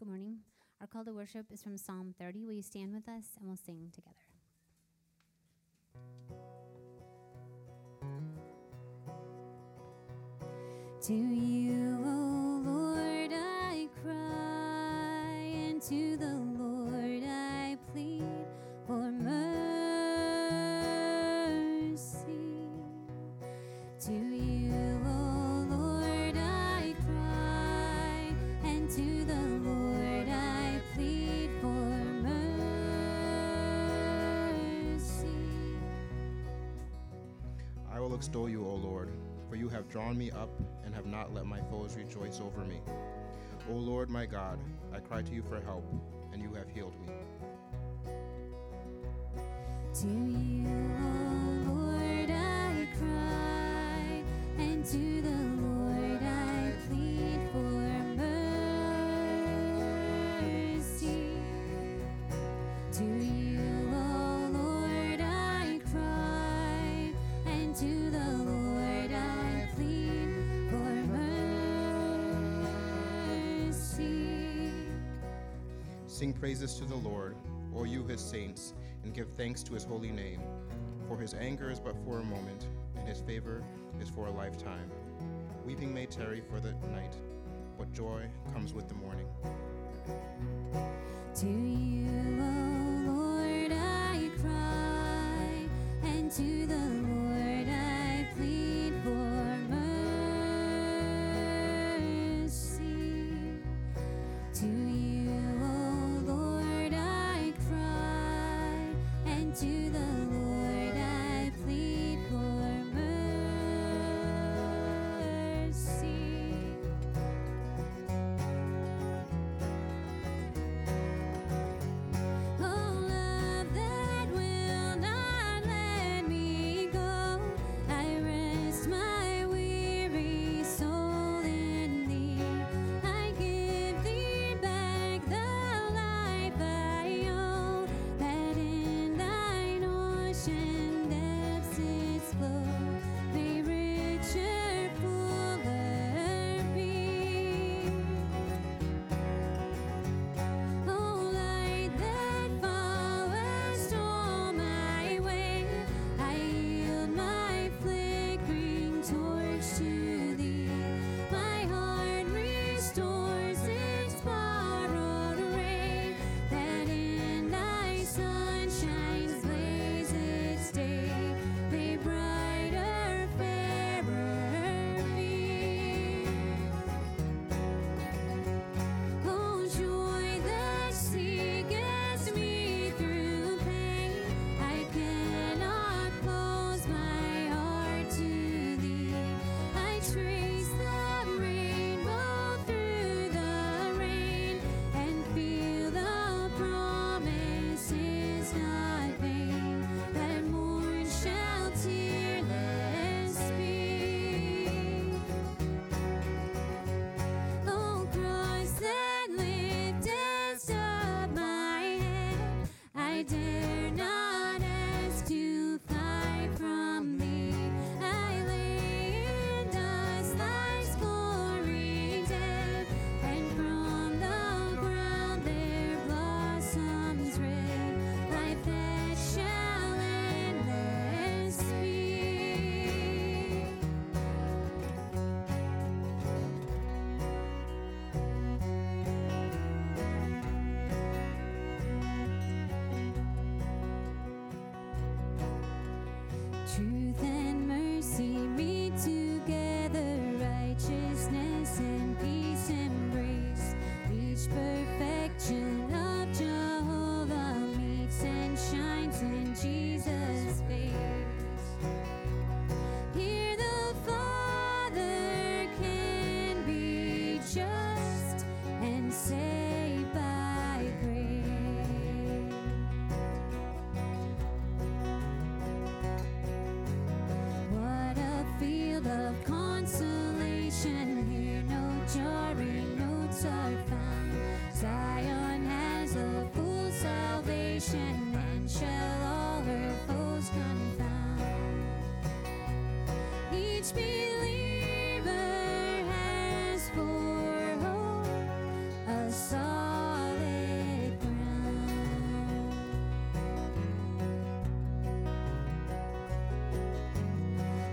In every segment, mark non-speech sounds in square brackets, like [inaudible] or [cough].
Good morning. Our call to worship is from Psalm 30. Will you stand with us and we'll sing together? To you. extol you, O Lord, for you have drawn me up and have not let my foes rejoice over me. O Lord my God, I cry to you for help, and you have healed me. Sing praises to the Lord, all you his saints, and give thanks to his holy name. For his anger is but for a moment, and his favor is for a lifetime. Weeping may tarry for the night, but joy comes with the morning. To you.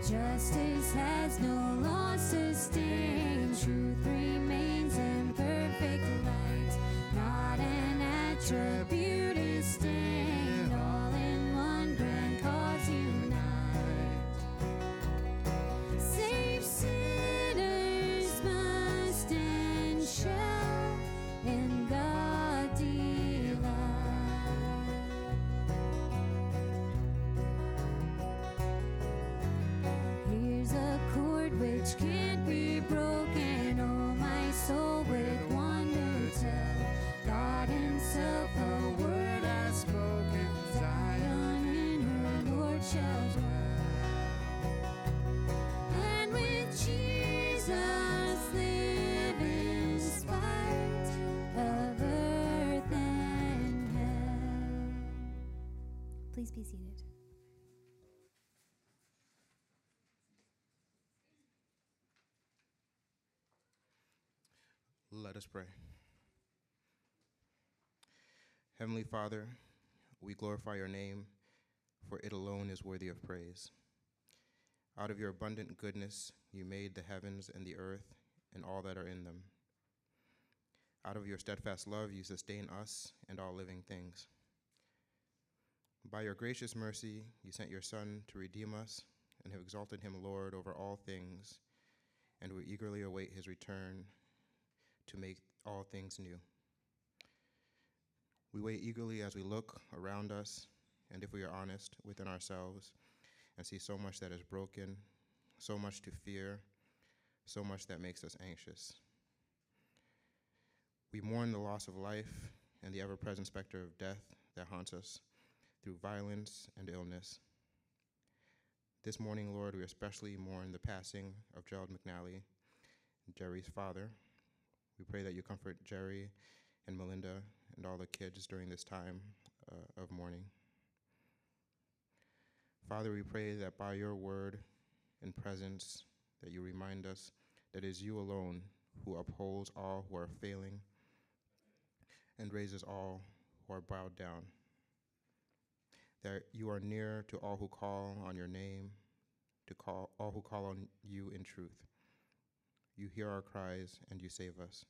Justice has no law sustained. Truth remains in perfect light. Not an attribute chord which us pray. Heavenly Father, we glorify your name, for it alone is worthy of praise. Out of your abundant goodness, you made the heavens and the earth and all that are in them. Out of your steadfast love, you sustain us and all living things. By your gracious mercy, you sent your Son to redeem us and have exalted him Lord over all things, and we eagerly await his return to make all things new. We wait eagerly as we look around us, and if we are honest within ourselves, and see so much that is broken, so much to fear, so much that makes us anxious. We mourn the loss of life and the ever present specter of death that haunts us through violence and illness. This morning, Lord, we especially mourn the passing of Gerald McNally, Jerry's father, we pray that you comfort Jerry and Melinda and all the kids during this time uh, of mourning. Father, we pray that by your word and presence, that you remind us that it is you alone who upholds all who are failing and raises all who are bowed down. That you are near to all who call on your name, to call all who call on you in truth. You hear our cries and you save us.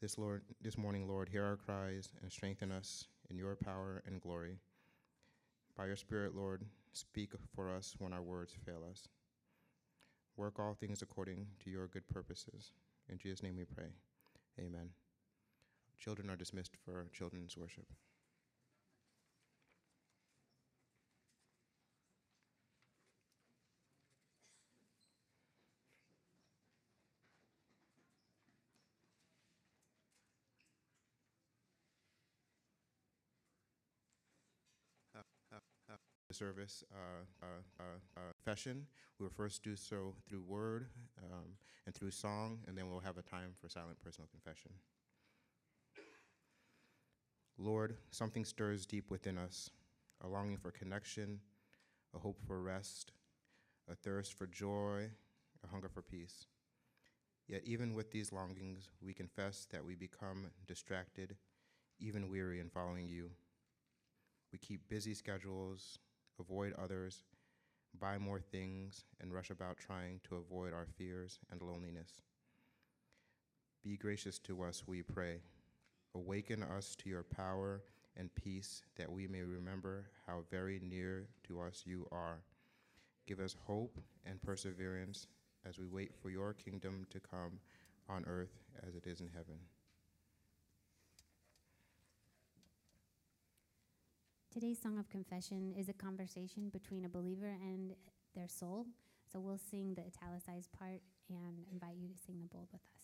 This Lord, this morning, Lord, hear our cries and strengthen us in your power and glory. By your Spirit, Lord, speak for us when our words fail us. Work all things according to your good purposes. In Jesus' name we pray. Amen. Children are dismissed for children's worship. Service uh, uh, uh, uh, confession. We will first do so through word um, and through song, and then we'll have a time for silent personal confession. Lord, something stirs deep within us a longing for connection, a hope for rest, a thirst for joy, a hunger for peace. Yet, even with these longings, we confess that we become distracted, even weary in following you. We keep busy schedules, avoid others, buy more things, and rush about trying to avoid our fears and loneliness. Be gracious to us, we pray. Awaken us to your power and peace that we may remember how very near to us you are. Give us hope and perseverance as we wait for your kingdom to come on earth as it is in heaven. Today's song of confession is a conversation between a believer and their soul. So we'll sing the italicized part and invite you to sing the bold with us.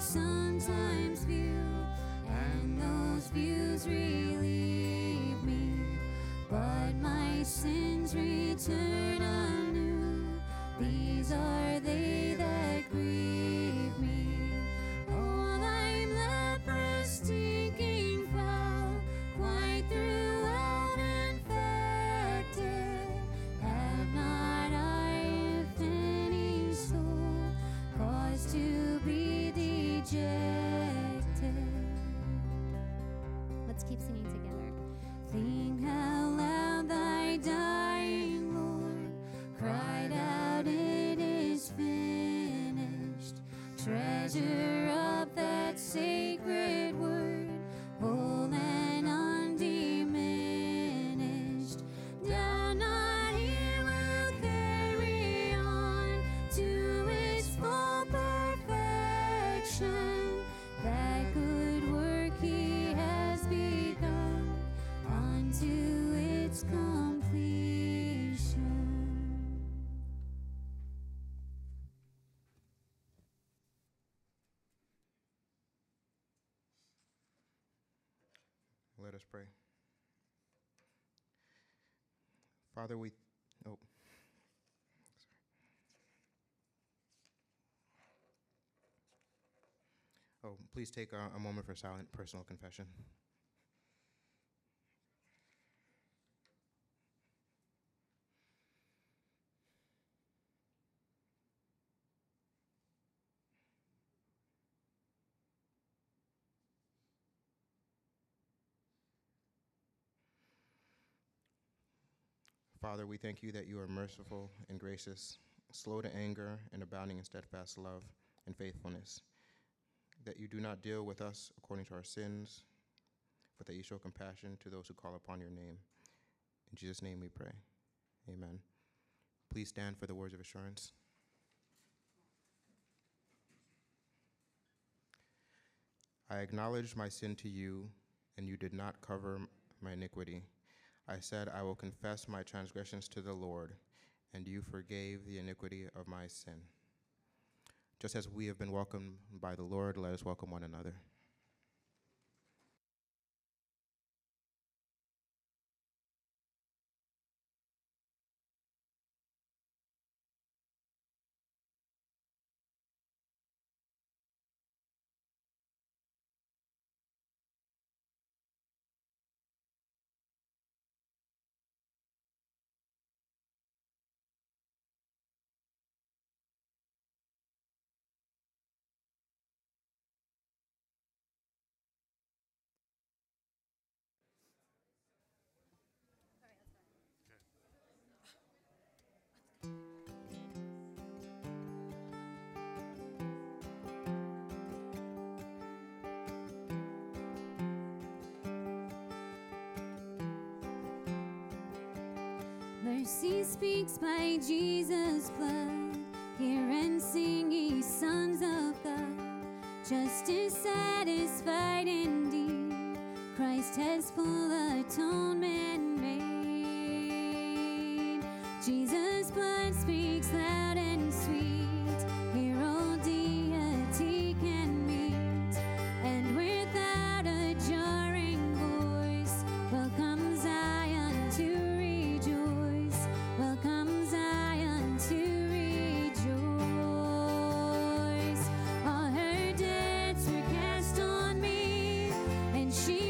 Sometimes view, and those views relieve me. But my sins return Treasure Father, we. Oh. Oh, please take a, a moment for silent personal confession. Father, we thank you that you are merciful and gracious, slow to anger, and abounding in steadfast love and faithfulness. That you do not deal with us according to our sins, but that you show compassion to those who call upon your name. In Jesus' name we pray. Amen. Please stand for the words of assurance. I acknowledge my sin to you, and you did not cover my iniquity. I said, I will confess my transgressions to the Lord, and you forgave the iniquity of my sin. Just as we have been welcomed by the Lord, let us welcome one another. Mercy speaks by Jesus' blood. Hear and sing, ye sons of God. Justice satisfied indeed. Christ has full atonement made. Jesus' blood speaks loud she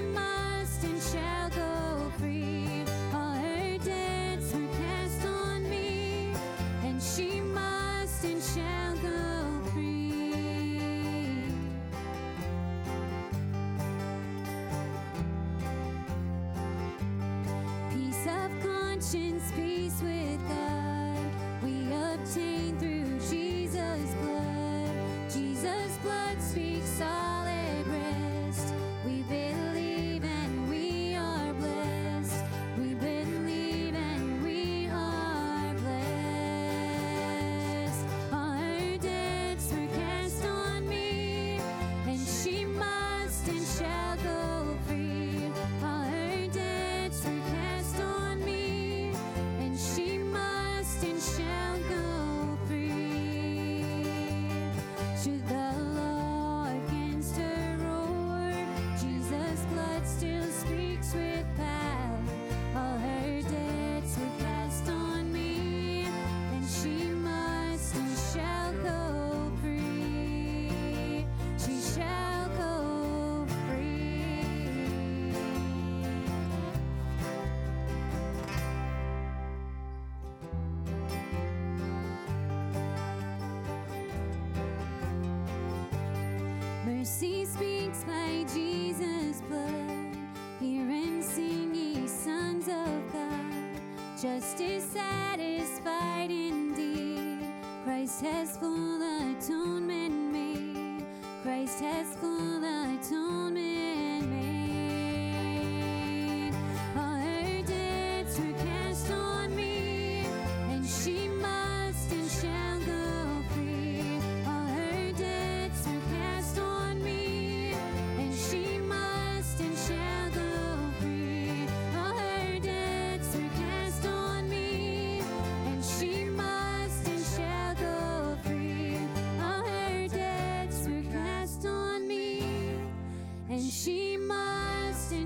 Justice satisfied indeed. Christ has full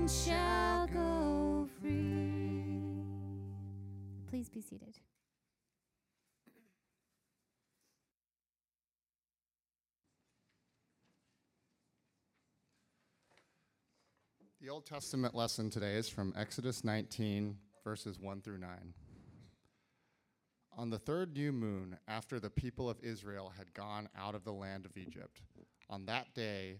and shall go free. Please be seated. The Old Testament lesson today is from Exodus 19, verses 1 through 9. On the third new moon, after the people of Israel had gone out of the land of Egypt, on that day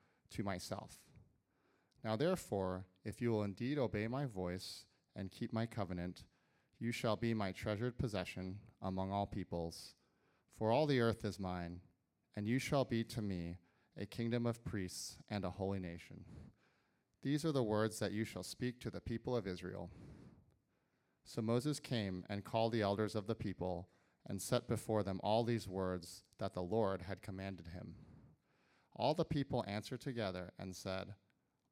to myself. Now therefore, if you will indeed obey my voice and keep my covenant, you shall be my treasured possession among all peoples. For all the earth is mine, and you shall be to me a kingdom of priests and a holy nation. These are the words that you shall speak to the people of Israel. So Moses came and called the elders of the people and set before them all these words that the Lord had commanded him. All the people answered together and said,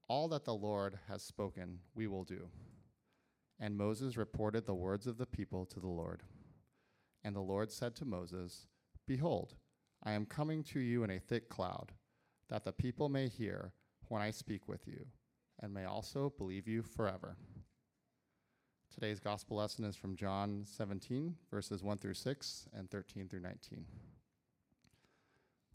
All that the Lord has spoken, we will do. And Moses reported the words of the people to the Lord. And the Lord said to Moses, Behold, I am coming to you in a thick cloud, that the people may hear when I speak with you, and may also believe you forever. Today's gospel lesson is from John 17, verses 1 through 6 and 13 through 19.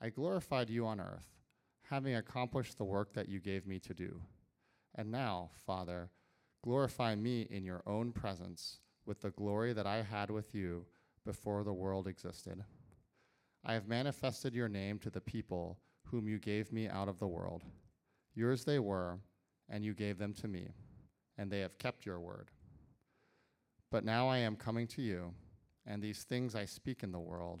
I glorified you on earth, having accomplished the work that you gave me to do. And now, Father, glorify me in your own presence with the glory that I had with you before the world existed. I have manifested your name to the people whom you gave me out of the world. Yours they were, and you gave them to me, and they have kept your word. But now I am coming to you, and these things I speak in the world,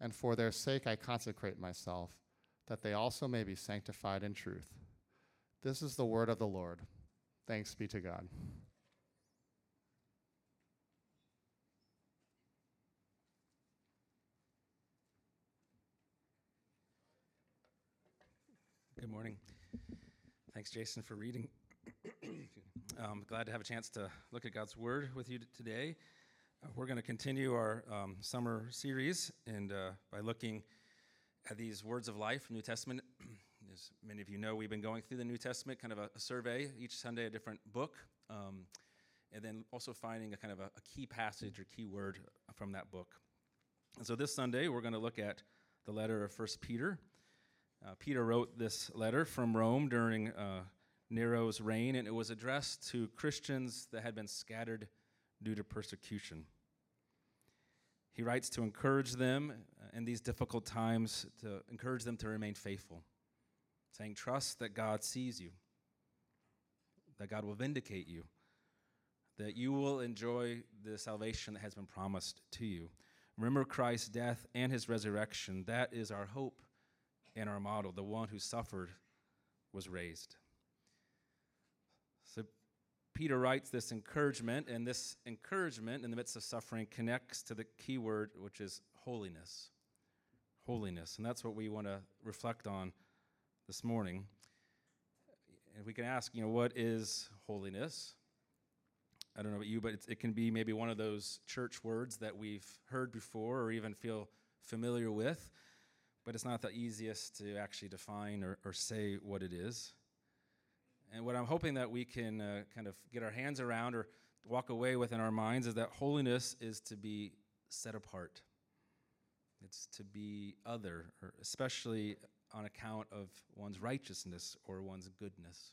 And for their sake I consecrate myself, that they also may be sanctified in truth. This is the word of the Lord. Thanks be to God. Good morning. Thanks, Jason, for reading. [clears throat] um, glad to have a chance to look at God's Word with you today. We're going to continue our um, summer series, and uh, by looking at these words of life New Testament. [clears throat] As many of you know, we've been going through the New Testament, kind of a, a survey each Sunday, a different book, um, and then also finding a kind of a, a key passage or key word from that book. And so this Sunday, we're going to look at the letter of First Peter. Uh, Peter wrote this letter from Rome during uh, Nero's reign, and it was addressed to Christians that had been scattered due to persecution. He writes to encourage them uh, in these difficult times, to encourage them to remain faithful, saying, Trust that God sees you, that God will vindicate you, that you will enjoy the salvation that has been promised to you. Remember Christ's death and his resurrection. That is our hope and our model. The one who suffered was raised. So Peter writes this encouragement, and this encouragement in the midst of suffering connects to the key word, which is holiness. Holiness. And that's what we want to reflect on this morning. And we can ask, you know, what is holiness? I don't know about you, but it can be maybe one of those church words that we've heard before or even feel familiar with, but it's not the easiest to actually define or, or say what it is. And what I'm hoping that we can uh, kind of get our hands around or walk away with in our minds is that holiness is to be set apart. It's to be other, especially on account of one's righteousness or one's goodness.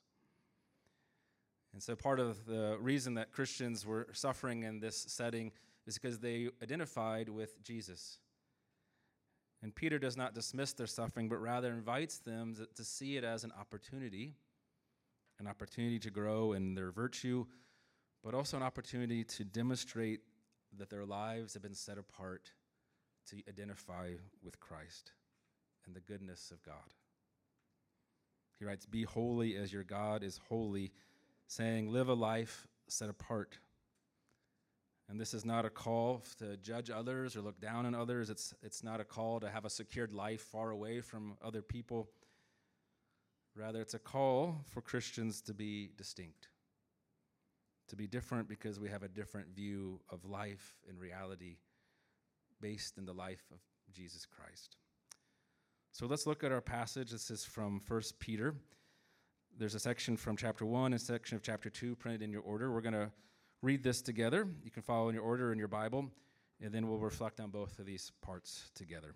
And so, part of the reason that Christians were suffering in this setting is because they identified with Jesus. And Peter does not dismiss their suffering, but rather invites them to see it as an opportunity an opportunity to grow in their virtue, but also an opportunity to demonstrate that their lives have been set apart to identify with Christ and the goodness of God. He writes, Be holy as your God is holy, saying, Live a life set apart. And this is not a call to judge others or look down on others. It's, it's not a call to have a secured life far away from other people. Rather, it's a call for Christians to be distinct, to be different because we have a different view of life and reality based in the life of Jesus Christ. So let's look at our passage. This is from 1 Peter. There's a section from chapter 1 and section of chapter 2 printed in your order. We're going to read this together. You can follow in your order in your Bible, and then we'll reflect on both of these parts together.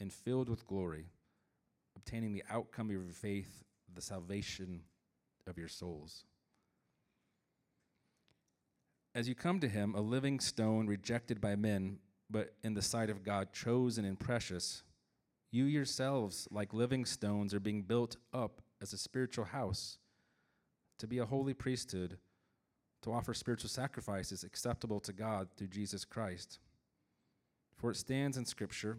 and filled with glory, obtaining the outcome of your faith, the salvation of your souls. As you come to him, a living stone rejected by men, but in the sight of God chosen and precious, you yourselves, like living stones, are being built up as a spiritual house to be a holy priesthood, to offer spiritual sacrifices acceptable to God through Jesus Christ. For it stands in Scripture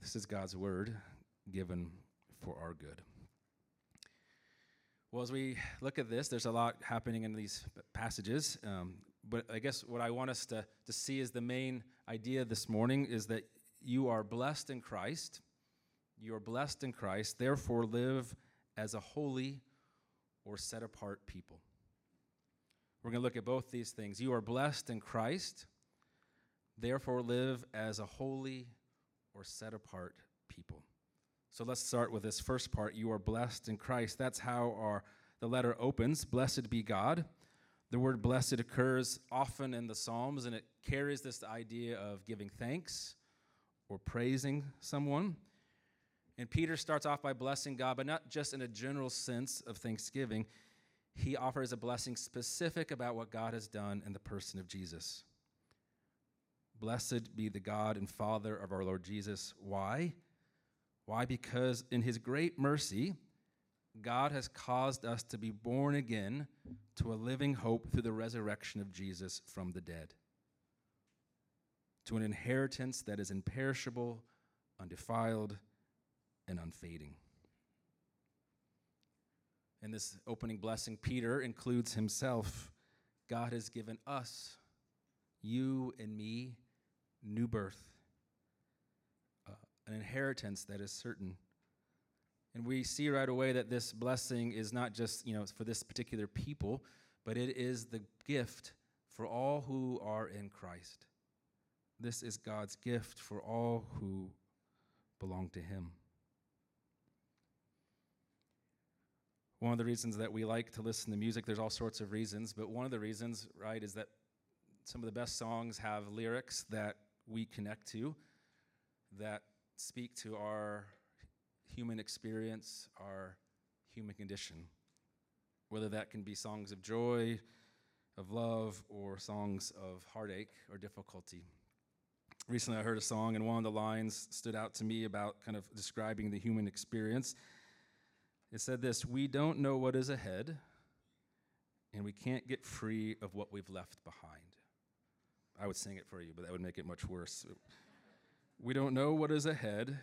This is God's word given for our good. Well, as we look at this, there's a lot happening in these passages. Um, but I guess what I want us to, to see is the main idea this morning is that you are blessed in Christ. You are blessed in Christ. Therefore, live as a holy or set apart people. We're going to look at both these things. You are blessed in Christ. Therefore, live as a holy or set apart people. So let's start with this first part. You are blessed in Christ. That's how our the letter opens. Blessed be God. The word blessed occurs often in the Psalms, and it carries this idea of giving thanks or praising someone. And Peter starts off by blessing God, but not just in a general sense of thanksgiving. He offers a blessing specific about what God has done in the person of Jesus. Blessed be the God and Father of our Lord Jesus. Why? Why? Because in his great mercy, God has caused us to be born again to a living hope through the resurrection of Jesus from the dead, to an inheritance that is imperishable, undefiled, and unfading. In this opening blessing, Peter includes himself. God has given us, you and me, new birth, uh, an inheritance that is certain. And we see right away that this blessing is not just, you know, for this particular people, but it is the gift for all who are in Christ. This is God's gift for all who belong to him. One of the reasons that we like to listen to music, there's all sorts of reasons, but one of the reasons, right, is that some of the best songs have lyrics that we connect to, that speak to our human experience, our human condition. Whether that can be songs of joy, of love, or songs of heartache or difficulty. Recently, I heard a song, and one of the lines stood out to me about kind of describing the human experience. It said this We don't know what is ahead, and we can't get free of what we've left behind. I would sing it for you, but that would make it much worse. We don't know what is ahead,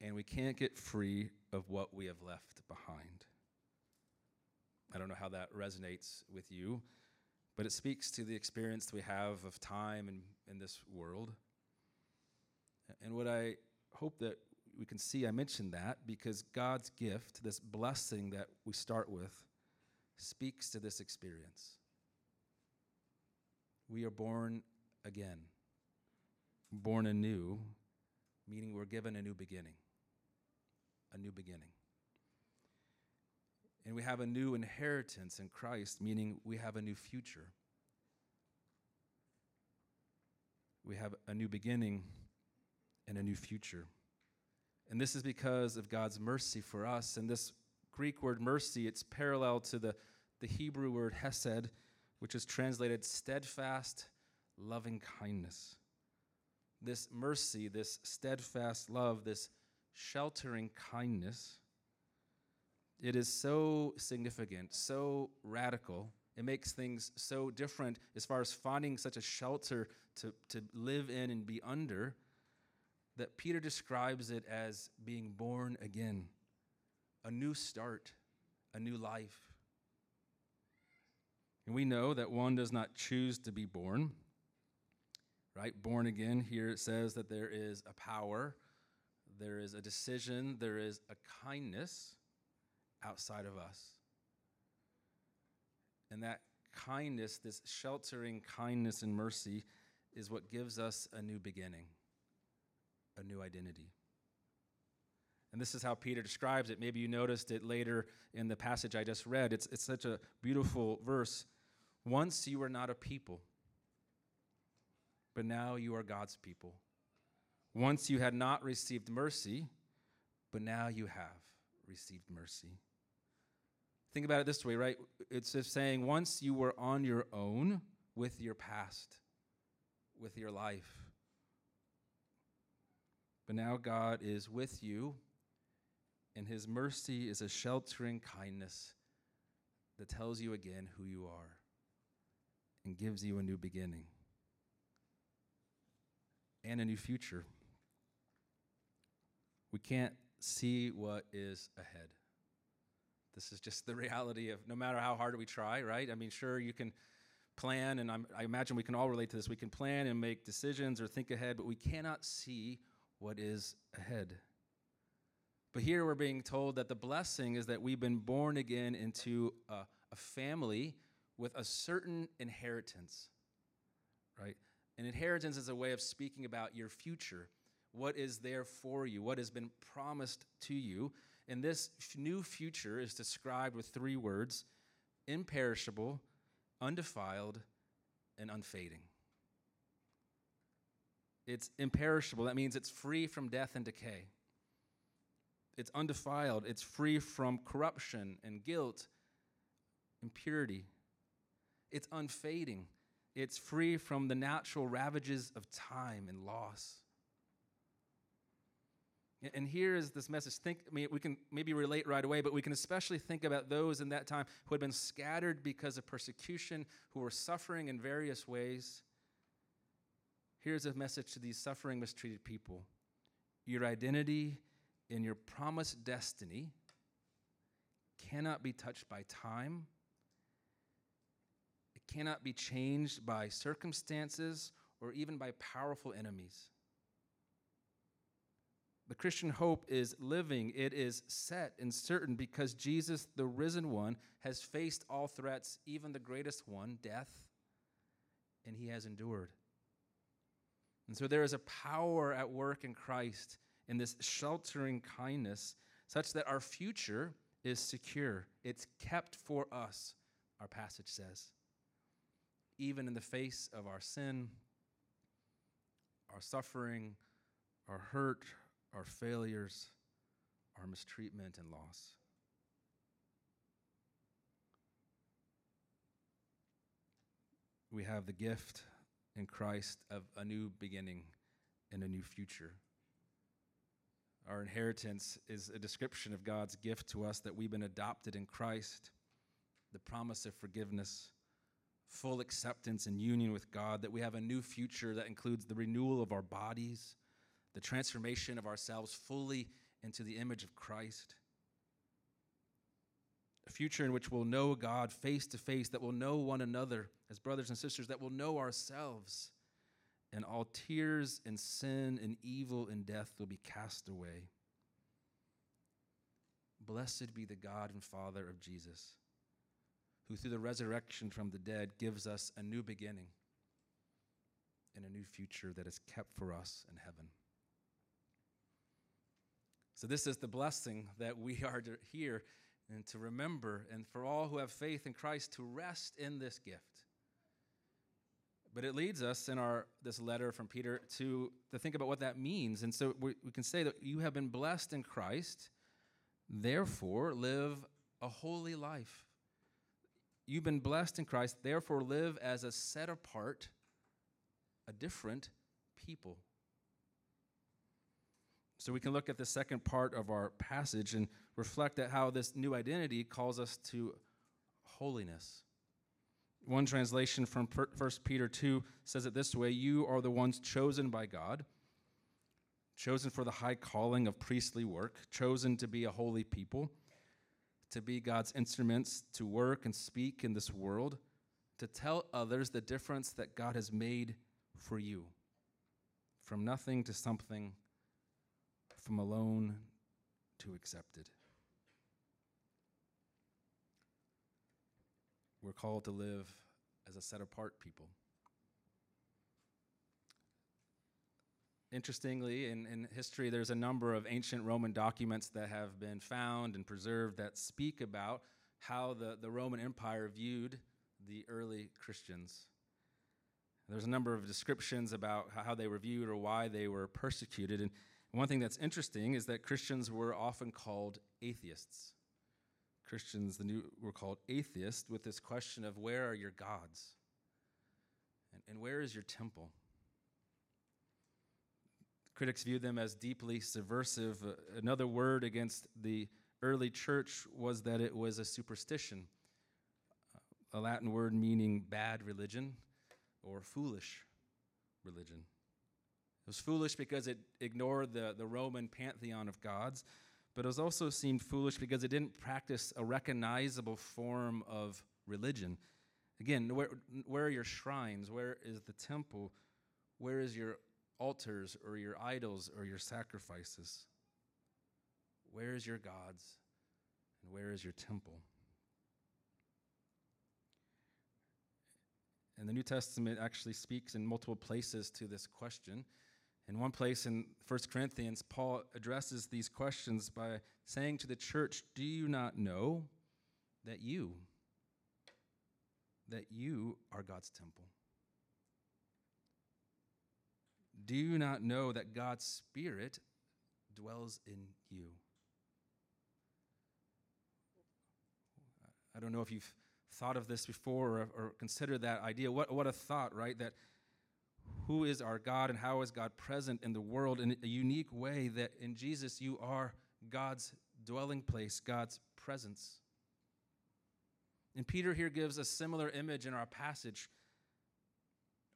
and we can't get free of what we have left behind. I don't know how that resonates with you, but it speaks to the experience we have of time in, in this world. And what I hope that we can see, I mentioned that because God's gift, this blessing that we start with, speaks to this experience. We are born again, born anew, meaning we're given a new beginning. A new beginning. And we have a new inheritance in Christ, meaning we have a new future. We have a new beginning and a new future. And this is because of God's mercy for us. And this Greek word mercy, it's parallel to the, the Hebrew word hesed, which is translated steadfast, loving kindness. This mercy, this steadfast love, this sheltering kindness, it is so significant, so radical. It makes things so different as far as finding such a shelter to, to live in and be under that Peter describes it as being born again, a new start, a new life. And we know that one does not choose to be born, right? Born again, here it says that there is a power, there is a decision, there is a kindness outside of us. And that kindness, this sheltering kindness and mercy, is what gives us a new beginning a new identity. And this is how Peter describes it. Maybe you noticed it later in the passage I just read. It's, it's such a beautiful verse. Once you were not a people, but now you are God's people. Once you had not received mercy, but now you have received mercy. Think about it this way, right? It's just saying once you were on your own with your past, with your life, but now God is with you, and his mercy is a sheltering kindness that tells you again who you are and gives you a new beginning and a new future. We can't see what is ahead, This is just [laughs] the reality of no matter how hard we try, right? I mean, sure, you can plan, and I'm, I imagine we can all relate to this. We can plan and make decisions or think ahead, but we cannot see what is ahead. But here we're being told that the blessing is that we've been born again into a, a family with a certain inheritance, right? An inheritance is a way of speaking about your future, what is there for you, what has been promised to you. And this new future is described with three words imperishable, undefiled, and unfading. It's imperishable. That means it's free from death and decay. It's undefiled. It's free from corruption and guilt, impurity. It's unfading. It's free from the natural ravages of time and loss. And here is this message. Think, I mean, we can maybe relate right away, but we can especially think about those in that time who had been scattered because of persecution, who were suffering in various ways. Here's a message to these suffering, mistreated people Your identity in your promised destiny cannot be touched by time, cannot be changed by circumstances or even by powerful enemies. The Christian hope is living, it is set and certain because Jesus, the risen one, has faced all threats, even the greatest one, death, and he has endured. And so there is a power at work in Christ in this sheltering kindness, such that our future is secure. It's kept for us, our passage says. Even in the face of our sin, our suffering, our hurt, our failures, our mistreatment, and loss. We have the gift in Christ of a new beginning and a new future. Our inheritance is a description of God's gift to us that we've been adopted in Christ, the promise of forgiveness, full acceptance and union with God, that we have a new future that includes the renewal of our bodies, the transformation of ourselves fully into the image of Christ. A future in which we'll know God face to face, that we'll know one another as brothers and sisters, that we'll know ourselves and all tears and sin and evil and death will be cast away. Blessed be the God and Father of Jesus, who through the resurrection from the dead gives us a new beginning and a new future that is kept for us in heaven. So, this is the blessing that we are hear and to remember, and for all who have faith in Christ to rest in this gift. But it leads us in our this letter from Peter to, to think about what that means. And so we, we can say that you have been blessed in Christ, therefore live a holy life. You've been blessed in Christ, therefore live as a set apart, a different people. So we can look at the second part of our passage and reflect at how this new identity calls us to holiness. One translation from 1 Peter 2 says it this way You are the ones chosen by God, chosen for the high calling of priestly work, chosen to be a holy people, to be God's instruments to work and speak in this world, to tell others the difference that God has made for you from nothing to something, from alone to accepted. We're called to live as a set apart people. Interestingly, in, in history, there's a number of ancient Roman documents that have been found and preserved that speak about how the, the Roman Empire viewed the early Christians. There's a number of descriptions about how they were viewed or why they were persecuted. And one thing that's interesting is that Christians were often called atheists. Christians, the new, were called atheists with this question of where are your gods? And, and where is your temple? Critics view them as deeply subversive. Another word against the early church was that it was a superstition, a Latin word meaning bad religion or foolish religion. It was foolish because it ignored the, the Roman pantheon of gods, but it was also seemed foolish because it didn't practice a recognizable form of religion. Again, where, where are your shrines? Where is the temple? Where is your altars or your idols or your sacrifices? Where is your gods? And where is your temple? And the New Testament actually speaks in multiple places to this question. In one place in 1 Corinthians, Paul addresses these questions by saying to the church, Do you not know that you, that you are God's temple? Do you not know that God's Spirit dwells in you? I don't know if you've thought of this before or, or considered that idea. What, what a thought, right? That who is our God and how is God present in the world in a unique way that in Jesus you are God's dwelling place, God's presence. And Peter here gives a similar image in our passage.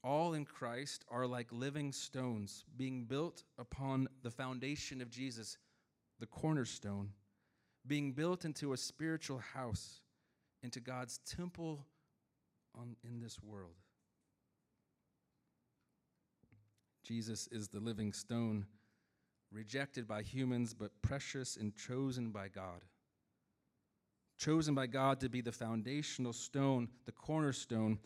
All in Christ are like living stones being built upon the foundation of Jesus, the cornerstone, being built into a spiritual house, into God's temple on, in this world. Jesus is the living stone, rejected by humans, but precious and chosen by God. Chosen by God to be the foundational stone, the cornerstone.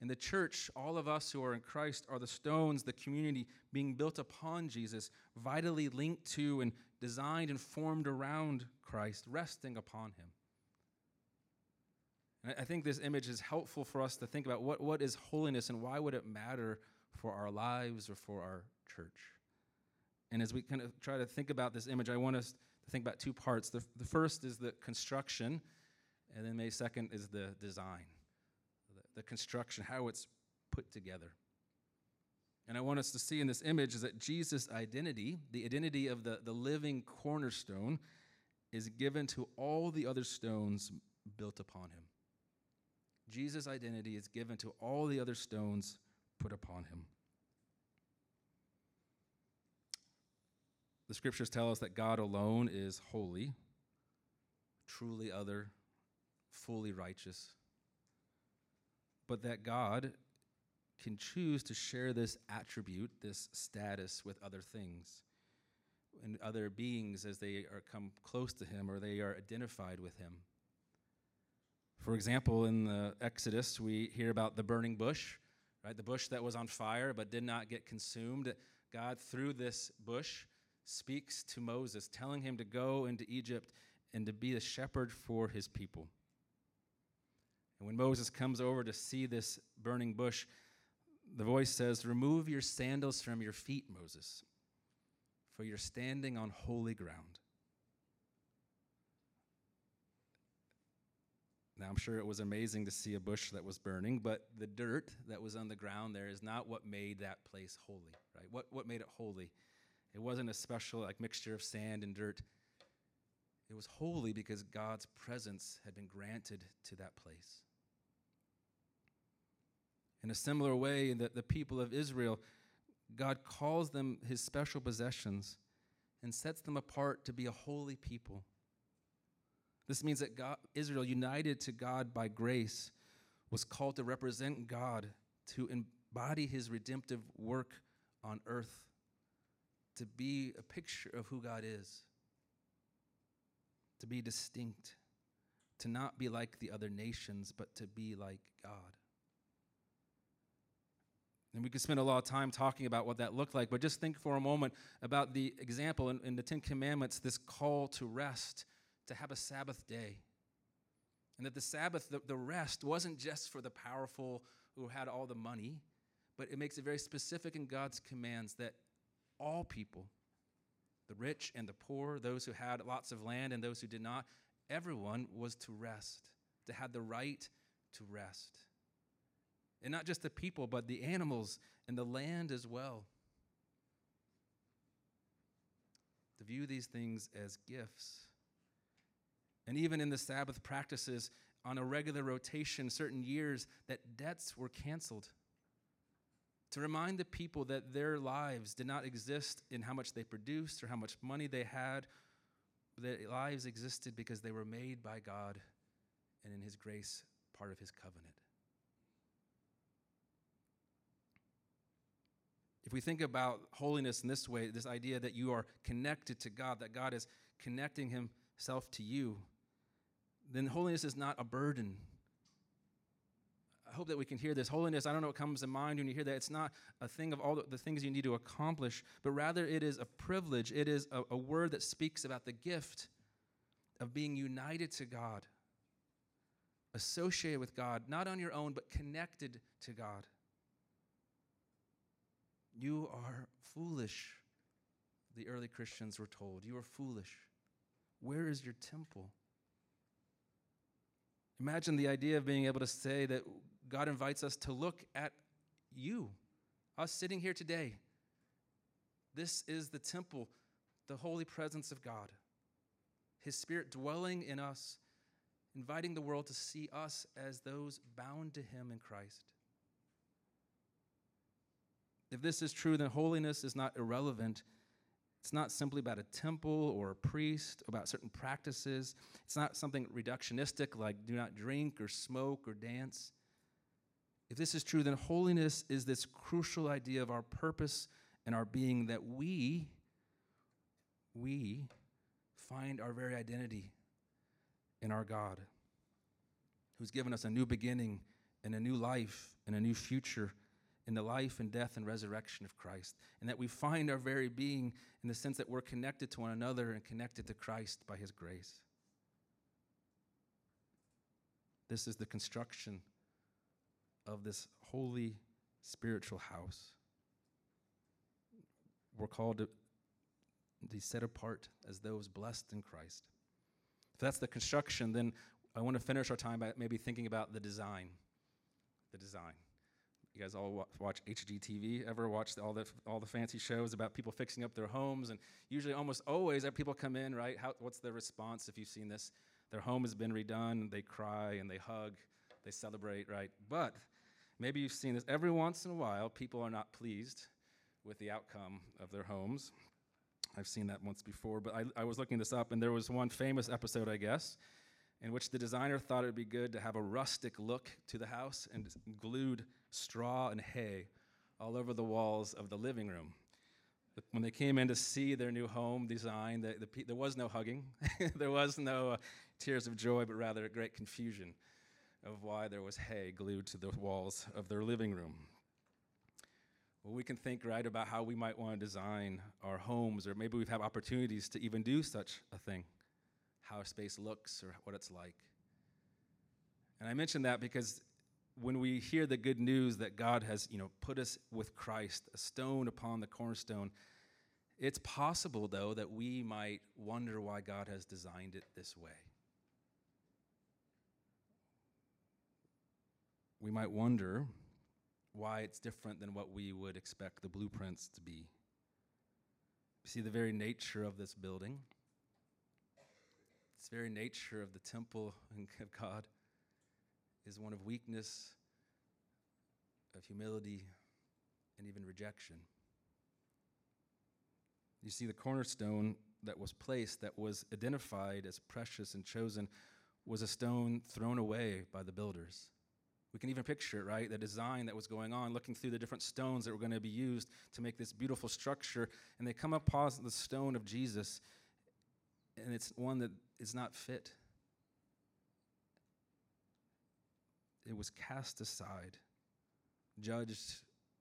And the church, all of us who are in Christ, are the stones, the community being built upon Jesus, vitally linked to and designed and formed around Christ, resting upon him. And I think this image is helpful for us to think about what, what is holiness and why would it matter for our lives or for our church. And as we kind of try to think about this image, I want us to think about two parts. The, the first is the construction, and then maybe second is the design, the, construction, how it's put together. And I want us to see in this image is that Jesus' identity, the identity of the, the living cornerstone, is given to all the other stones built upon him. Jesus' identity is given to all the other stones put upon him. The scriptures tell us that God alone is holy, truly other, fully righteous, but that God can choose to share this attribute, this status, with other things and other beings as they are come close to him or they are identified with him. For example, in the Exodus, we hear about the burning bush right? The bush that was on fire but did not get consumed. God, through this bush, speaks to Moses, telling him to go into Egypt and to be a shepherd for his people. And when Moses comes over to see this burning bush, the voice says, Remove your sandals from your feet, Moses, for you're standing on holy ground. Now, I'm sure it was amazing to see a bush that was burning, but the dirt that was on the ground there is not what made that place holy, right? What, what made it holy? It wasn't a special like mixture of sand and dirt. It was holy because God's presence had been granted to that place. In a similar way, the, the people of Israel, God calls them his special possessions and sets them apart to be a holy people this means that God, Israel, united to God by grace, was called to represent God, to embody his redemptive work on earth, to be a picture of who God is, to be distinct, to not be like the other nations, but to be like God. And we could spend a lot of time talking about what that looked like, but just think for a moment about the example in, in the Ten Commandments, this call to rest to have a Sabbath day. And that the Sabbath, the, the rest, wasn't just for the powerful who had all the money, but it makes it very specific in God's commands that all people, the rich and the poor, those who had lots of land and those who did not, everyone was to rest, to have the right to rest. And not just the people, but the animals and the land as well. To view these things as gifts and even in the Sabbath practices, on a regular rotation, certain years, that debts were canceled. To remind the people that their lives did not exist in how much they produced or how much money they had, their lives existed because they were made by God and in His grace, part of His covenant. If we think about holiness in this way, this idea that you are connected to God, that God is connecting Himself to you, then holiness is not a burden. I hope that we can hear this. Holiness, I don't know what comes to mind when you hear that. It's not a thing of all the, things you need to accomplish, but rather it is a privilege. It is a, a word that speaks about the gift of being united to God, associated with God, not on your own, but connected to God. You are foolish, the early Christians were told. You are foolish. Where is your temple? Imagine the idea of being able to say that God invites us to look at you, us sitting here today. This is the temple, the holy presence of God. His Spirit dwelling in us, inviting the world to see us as those bound to Him in Christ. If this is true, then holiness is not irrelevant. It's not simply about a temple or a priest, about certain practices. It's not something reductionistic like do not drink or smoke or dance. If this is true, then holiness is this crucial idea of our purpose and our being that we, we find our very identity in our God, who's given us a new beginning and a new life and a new future in the life and death and resurrection of Christ, and that we find our very being in the sense that we're connected to one another and connected to Christ by His grace. This is the construction of this holy spiritual house. We're called to be set apart as those blessed in Christ. If that's the construction, then I want to finish our time by maybe thinking about the design. The design. You guys all watch HGTV? Ever watch all the all the fancy shows about people fixing up their homes? And usually, almost always, people come in, right? How, what's their response if you've seen this? Their home has been redone. They cry and they hug, they celebrate, right? But maybe you've seen this. Every once in a while, people are not pleased with the outcome of their homes. I've seen that once before, but I, I was looking this up, and there was one famous episode, I guess, in which the designer thought it would be good to have a rustic look to the house and glued straw and hay all over the walls of the living room. When they came in to see their new home design, the, the, there was no hugging, [laughs] there was no uh, tears of joy, but rather great confusion of why there was hay glued to the walls of their living room. Well, we can think right about how we might want to design our homes, or maybe we've had opportunities to even do such a thing, how space looks or what it's like. And I mention that because when we hear the good news that God has, you know, put us with Christ, a stone upon the cornerstone, it's possible though that we might wonder why God has designed it this way. We might wonder why it's different than what we would expect the blueprints to be. See the very nature of this building, its very nature of the temple [laughs] of God is one of weakness, of humility, and even rejection. You see, the cornerstone that was placed, that was identified as precious and chosen, was a stone thrown away by the builders. We can even picture it, right? The design that was going on, looking through the different stones that were going to be used to make this beautiful structure. And they come upon the stone of Jesus, and it's one that is not fit. It was cast aside, judged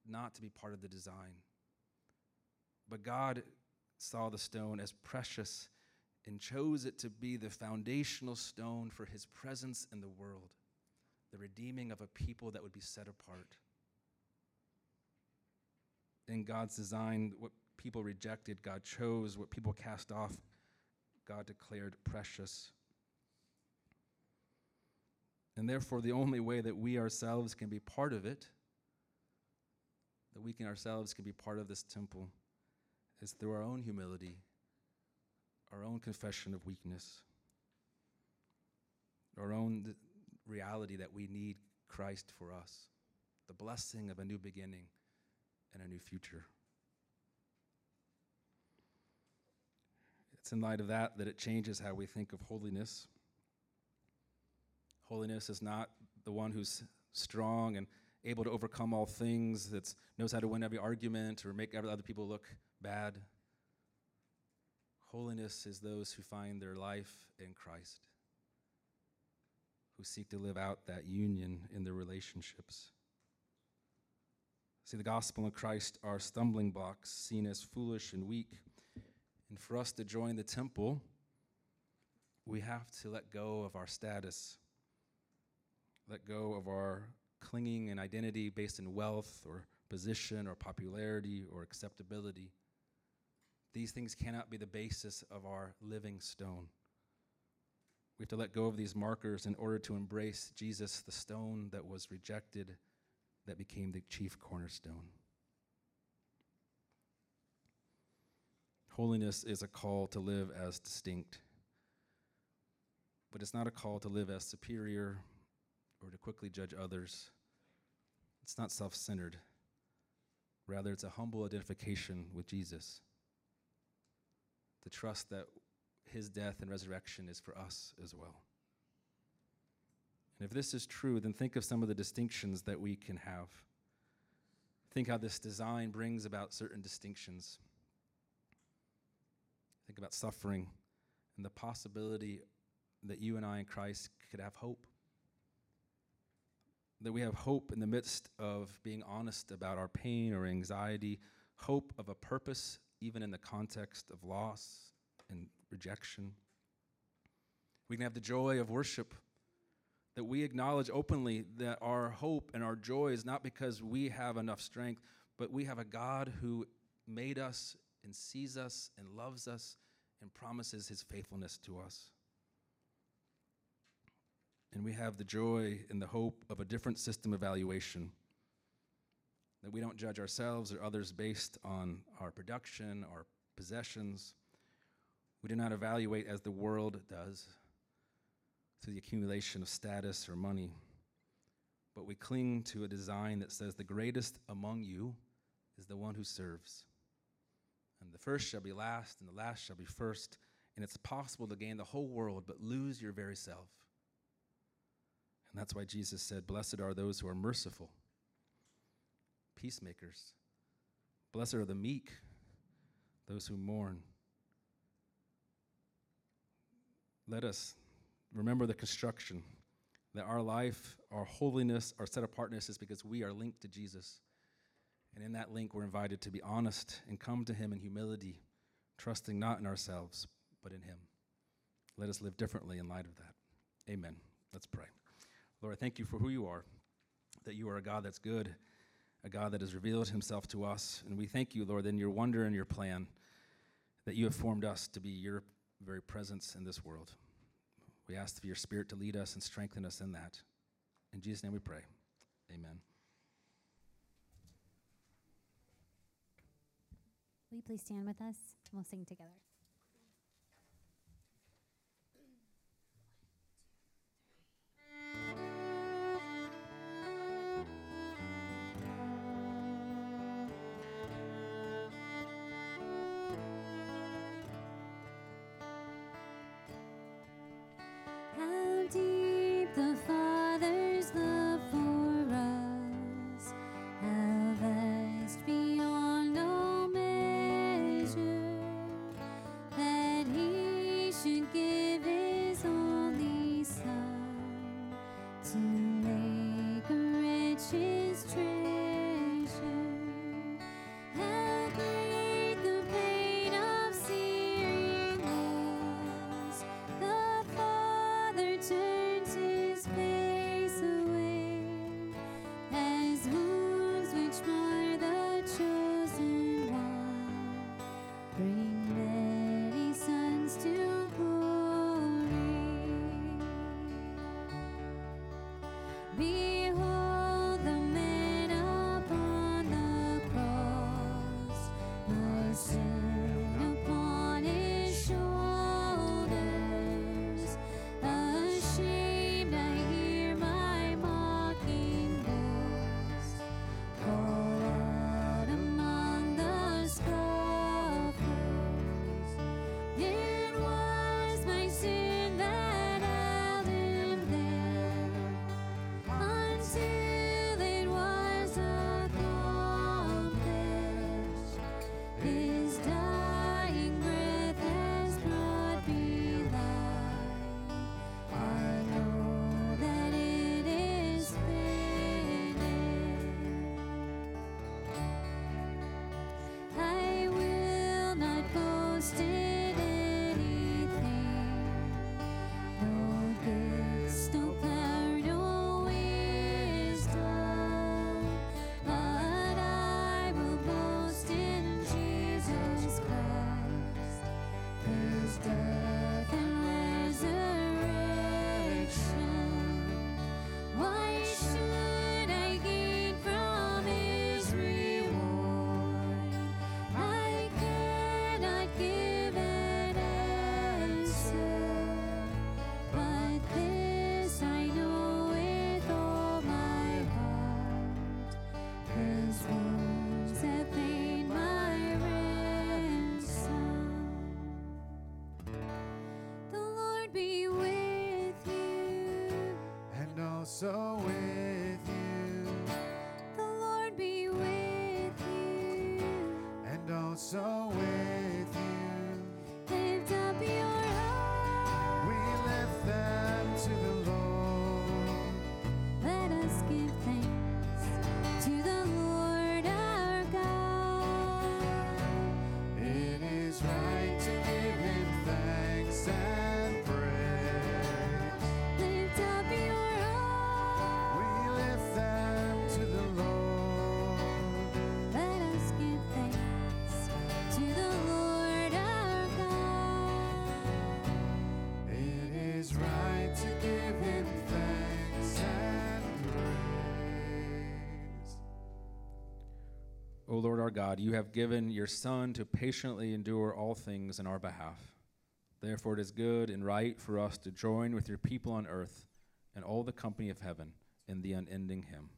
not to be part of the design. But God saw the stone as precious and chose it to be the foundational stone for his presence in the world the redeeming of a people that would be set apart. In God's design, what people rejected, God chose. What people cast off, God declared precious. And therefore, the only way that we ourselves can be part of it, that we can ourselves can be part of this temple, is through our own humility, our own confession of weakness, our own reality that we need Christ for us, the blessing of a new beginning and a new future. It's in light of that that it changes how we think of holiness. Holiness is not the one who's strong and able to overcome all things, that knows how to win every argument or make other people look bad. Holiness is those who find their life in Christ, who seek to live out that union in their relationships. See, the gospel and Christ are stumbling blocks, seen as foolish and weak. And for us to join the temple, we have to let go of our status, let go of our clinging and identity based in wealth or position or popularity or acceptability. These things cannot be the basis of our living stone. We have to let go of these markers in order to embrace Jesus, the stone that was rejected, that became the chief cornerstone. Holiness is a call to live as distinct, but it's not a call to live as superior or to quickly judge others. It's not self centered. Rather, it's a humble identification with Jesus. To trust that his death and resurrection is for us as well. And if this is true, then think of some of the distinctions that we can have. Think how this design brings about certain distinctions. Think about suffering and the possibility that you and I in Christ could have hope. That we have hope in the midst of being honest about our pain or anxiety, hope of a purpose, even in the context of loss and rejection. We can have the joy of worship, that we acknowledge openly that our hope and our joy is not because we have enough strength, but we have a God who made us and sees us and loves us and promises his faithfulness to us. And we have the joy and the hope of a different system of evaluation. That we don't judge ourselves or others based on our production, our possessions. We do not evaluate as the world does through the accumulation of status or money. But we cling to a design that says the greatest among you is the one who serves. And the first shall be last, and the last shall be first. And it's possible to gain the whole world, but lose your very self. And that's why Jesus said, Blessed are those who are merciful, peacemakers. Blessed are the meek, those who mourn. Let us remember the construction that our life, our holiness, our set apartness is because we are linked to Jesus. And in that link, we're invited to be honest and come to Him in humility, trusting not in ourselves, but in Him. Let us live differently in light of that. Amen. Let's pray. Lord, I thank you for who you are, that you are a God that's good, a God that has revealed Himself to us. And we thank you, Lord, in your wonder and your plan that you have formed us to be your very presence in this world. We ask for your Spirit to lead us and strengthen us in that. In Jesus' name we pray. Amen. Will you please stand with us? We'll sing together. Also O Lord our God, you have given your Son to patiently endure all things in our behalf. Therefore, it is good and right for us to join with your people on earth and all the company of heaven in the unending hymn.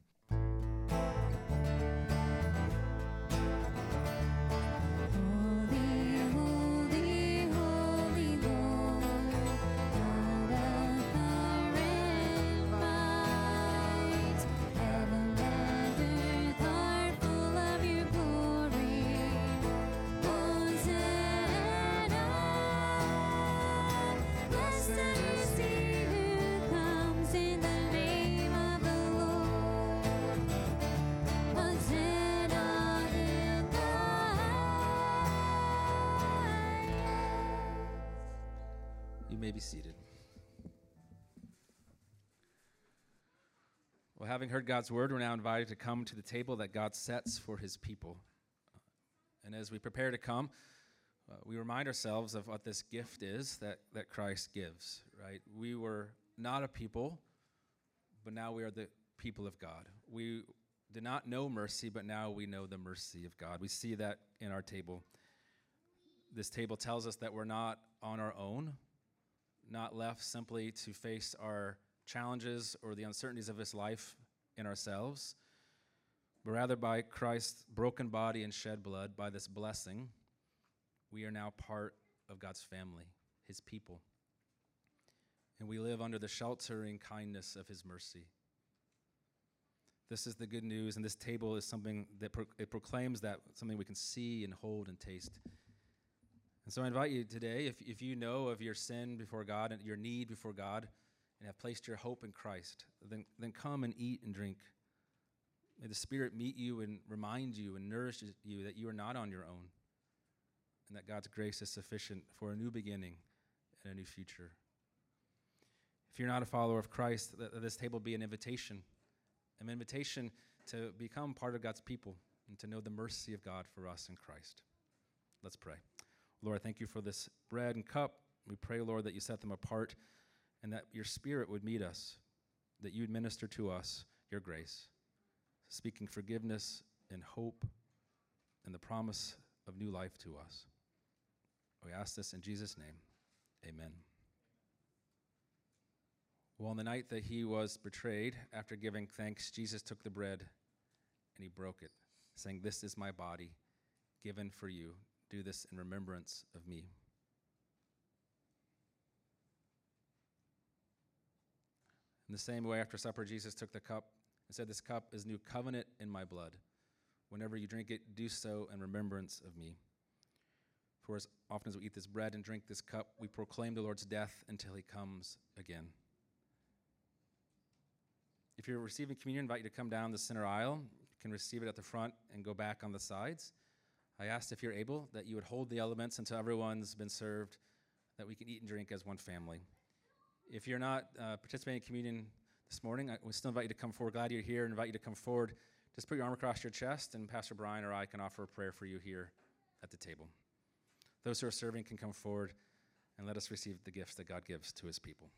Having heard God's word, we're now invited to come to the table that God sets for his people. And as we prepare to come, uh, we remind ourselves of what this gift is that, that Christ gives, right? We were not a people, but now we are the people of God. We did not know mercy, but now we know the mercy of God. We see that in our table. This table tells us that we're not on our own, not left simply to face our challenges or the uncertainties of this life in ourselves, but rather by Christ's broken body and shed blood, by this blessing, we are now part of God's family, His people. And we live under the sheltering kindness of His mercy. This is the good news, and this table is something that pro- it proclaims that something we can see and hold and taste. And so I invite you today, if, if you know of your sin before God and your need before God and have placed your hope in Christ, then, then come and eat and drink. May the Spirit meet you and remind you and nourish you that you are not on your own and that God's grace is sufficient for a new beginning and a new future. If you're not a follower of Christ, let this table be an invitation, an invitation to become part of God's people and to know the mercy of God for us in Christ. Let's pray. Lord, thank you for this bread and cup. We pray, Lord, that you set them apart and that your spirit would meet us, that you would minister to us your grace, speaking forgiveness and hope and the promise of new life to us. We ask this in Jesus' name. Amen. Well, on the night that he was betrayed, after giving thanks, Jesus took the bread and he broke it, saying, This is my body given for you. Do this in remembrance of me. In the same way, after supper, Jesus took the cup and said, This cup is new covenant in my blood. Whenever you drink it, do so in remembrance of me. For as often as we eat this bread and drink this cup, we proclaim the Lord's death until he comes again. If you're receiving communion, I invite you to come down the center aisle. You can receive it at the front and go back on the sides. I asked if you're able that you would hold the elements until everyone's been served, that we can eat and drink as one family. If you're not uh, participating in communion this morning, I we still invite you to come forward. Glad you're here. And invite you to come forward. Just put your arm across your chest, and Pastor Brian or I can offer a prayer for you here at the table. Those who are serving can come forward and let us receive the gifts that God gives to his people.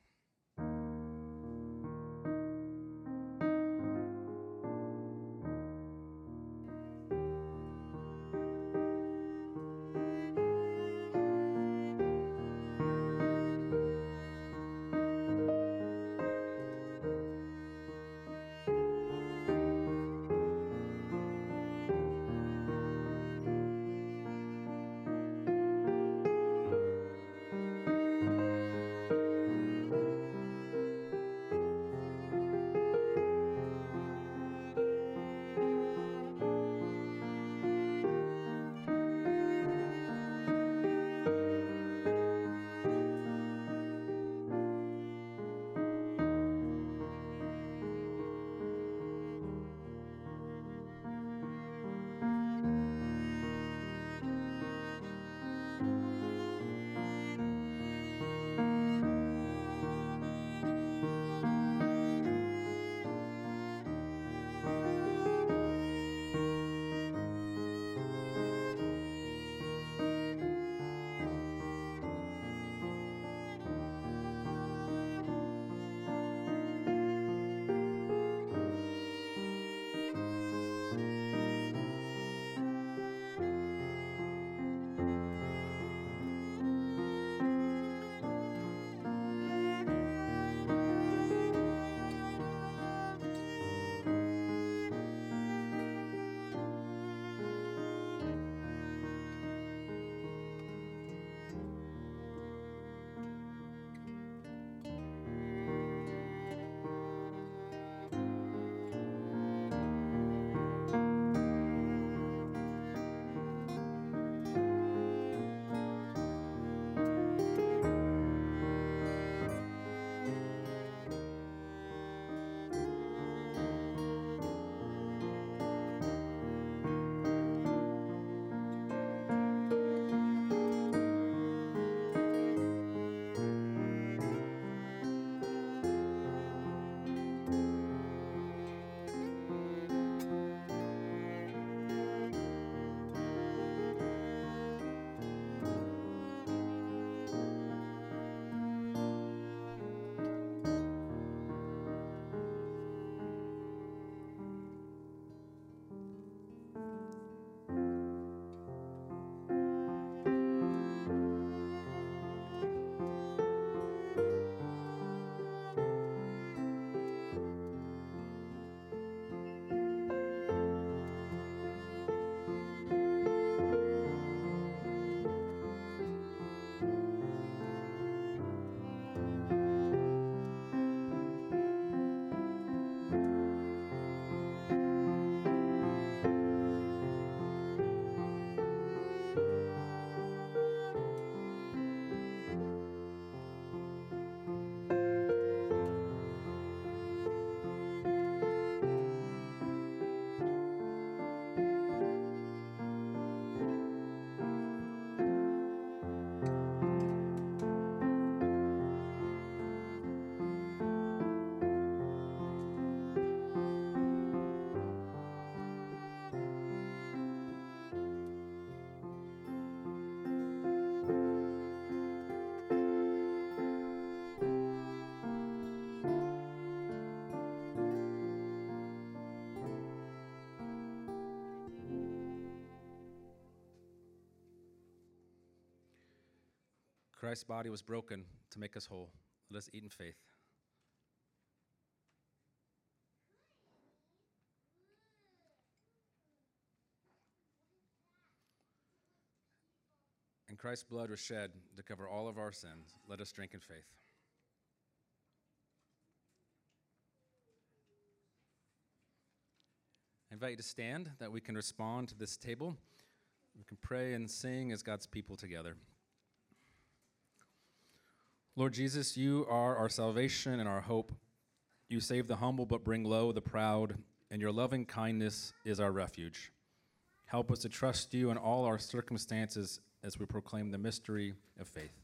Christ's body was broken to make us whole. Let us eat in faith. And Christ's blood was shed to cover all of our sins. Let us drink in faith. I invite you to stand that we can respond to this table. We can pray and sing as God's people together. Lord Jesus, you are our salvation and our hope. You save the humble but bring low the proud, and your loving kindness is our refuge. Help us to trust you in all our circumstances as we proclaim the mystery of faith.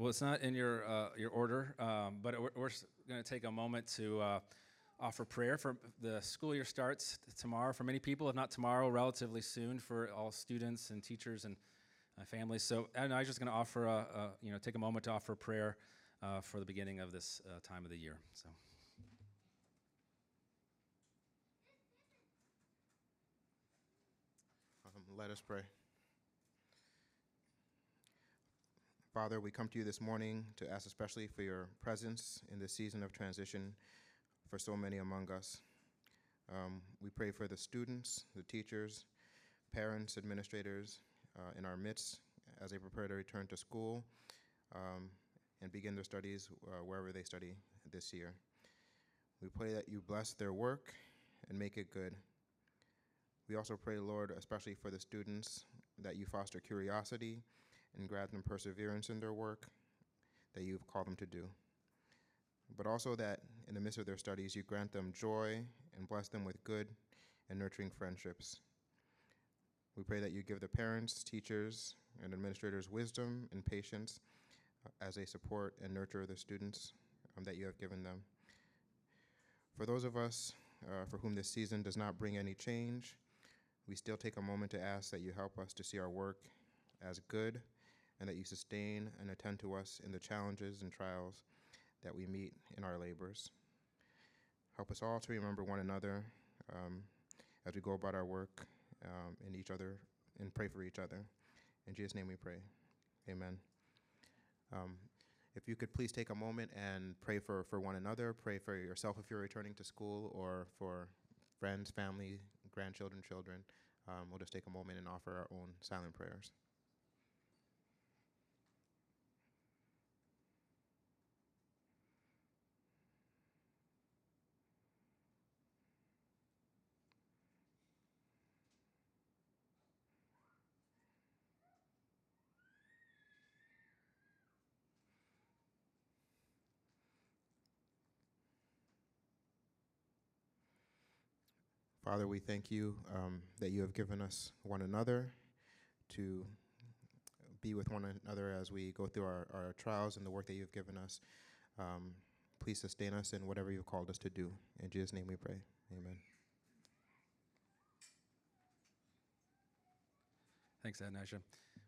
Well, it's not in your uh, your order, um, but we're, we're going to take a moment to uh, offer prayer for the school year starts tomorrow for many people, if not tomorrow, relatively soon for all students and teachers and uh, families. So, and I'm just going to offer a, a you know take a moment to offer prayer uh, for the beginning of this uh, time of the year. So. Um, let us pray. Father, we come to you this morning to ask especially for your presence in this season of transition for so many among us. Um, we pray for the students, the teachers, parents, administrators uh, in our midst as they prepare to return to school um, and begin their studies uh, wherever they study this year. We pray that you bless their work and make it good. We also pray, Lord, especially for the students, that you foster curiosity and grant them perseverance in their work that you've called them to do. But also that in the midst of their studies, you grant them joy and bless them with good and nurturing friendships. We pray that you give the parents, teachers, and administrators wisdom and patience uh, as they support and nurture the students um, that you have given them. For those of us uh, for whom this season does not bring any change, we still take a moment to ask that you help us to see our work as good and that you sustain and attend to us in the challenges and trials that we meet in our labors. Help us all to remember one another um, as we go about our work um, each other and pray for each other. In Jesus' name we pray. Amen. Um, if you could please take a moment and pray for, for one another, pray for yourself if you're returning to school or for friends, family, grandchildren, children. Um, we'll just take a moment and offer our own silent prayers. Father, we thank you um, that you have given us one another to be with one another as we go through our, our trials and the work that you've given us. Um, please sustain us in whatever you've called us to do. In Jesus' name we pray. Amen. Thanks, Adnaja.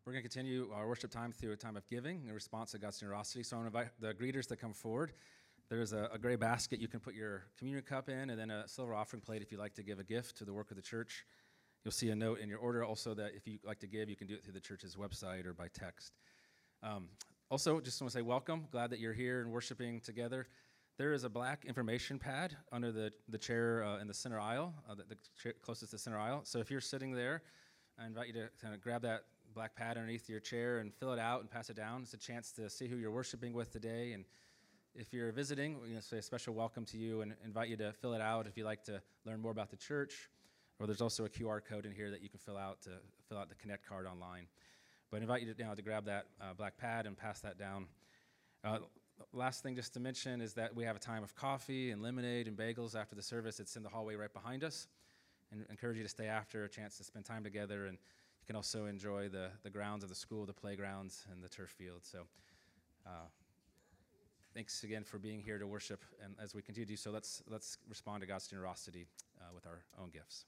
We're going to continue our worship time through a time of giving in response to God's generosity. So I want to invite the greeters to come forward. There's a, a gray basket you can put your communion cup in, and then a silver offering plate if you'd like to give a gift to the work of the church. You'll see a note in your order also that if you'd like to give, you can do it through the church's website or by text. Um, also, just want to say welcome. Glad that you're here and worshiping together. There is a black information pad under the, the chair uh, in the center aisle, uh, the, the chair closest to the center aisle. So if you're sitting there, I invite you to kind of grab that black pad underneath your chair and fill it out and pass it down. It's a chance to see who you're worshiping with today. And if you're visiting, we're going to say a special welcome to you and invite you to fill it out if you'd like to learn more about the church. Or there's also a QR code in here that you can fill out to fill out the Connect card online. But I invite you to, now to grab that uh, black pad and pass that down. Uh, last thing just to mention is that we have a time of coffee and lemonade and bagels after the service. It's in the hallway right behind us. And encourage you to stay after, a chance to spend time together. And you can also enjoy the, the grounds of the school, the playgrounds, and the turf field. So uh, thanks again for being here to worship. And as we continue to do so, let's, let's respond to God's generosity uh, with our own gifts.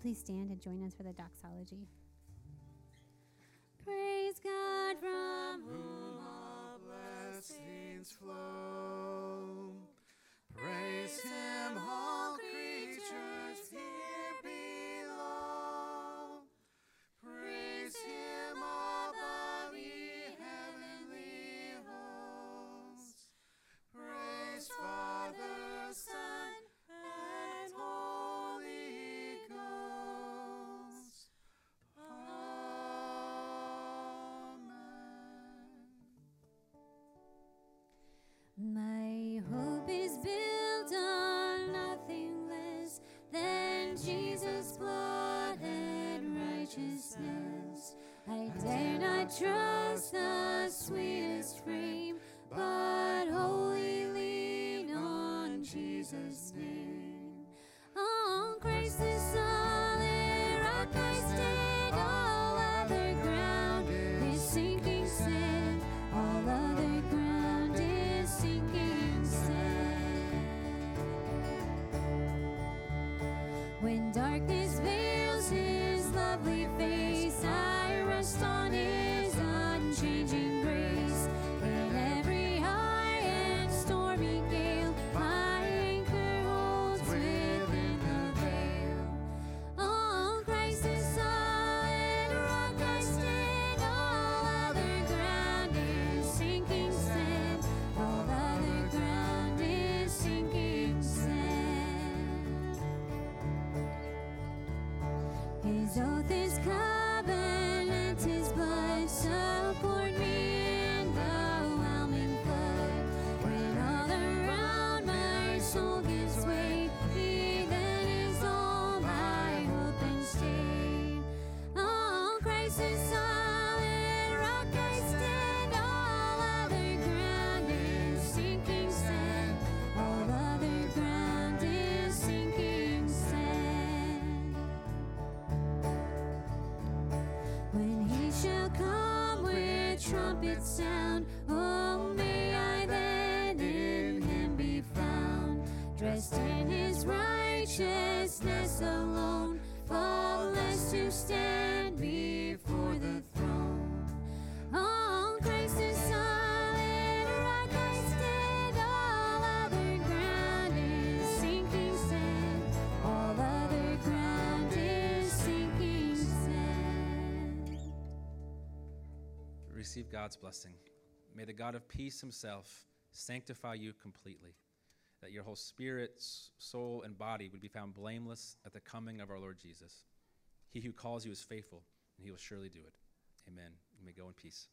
Please stand and join us for the doxology? Trumpet sound, oh, may I then in him be found, dressed in his righteousness alone, faultless to stand receive God's blessing. May the God of peace himself sanctify you completely, that your whole spirit, soul, and body would be found blameless at the coming of our Lord Jesus. He who calls you is faithful, and he will surely do it. Amen. You may go in peace.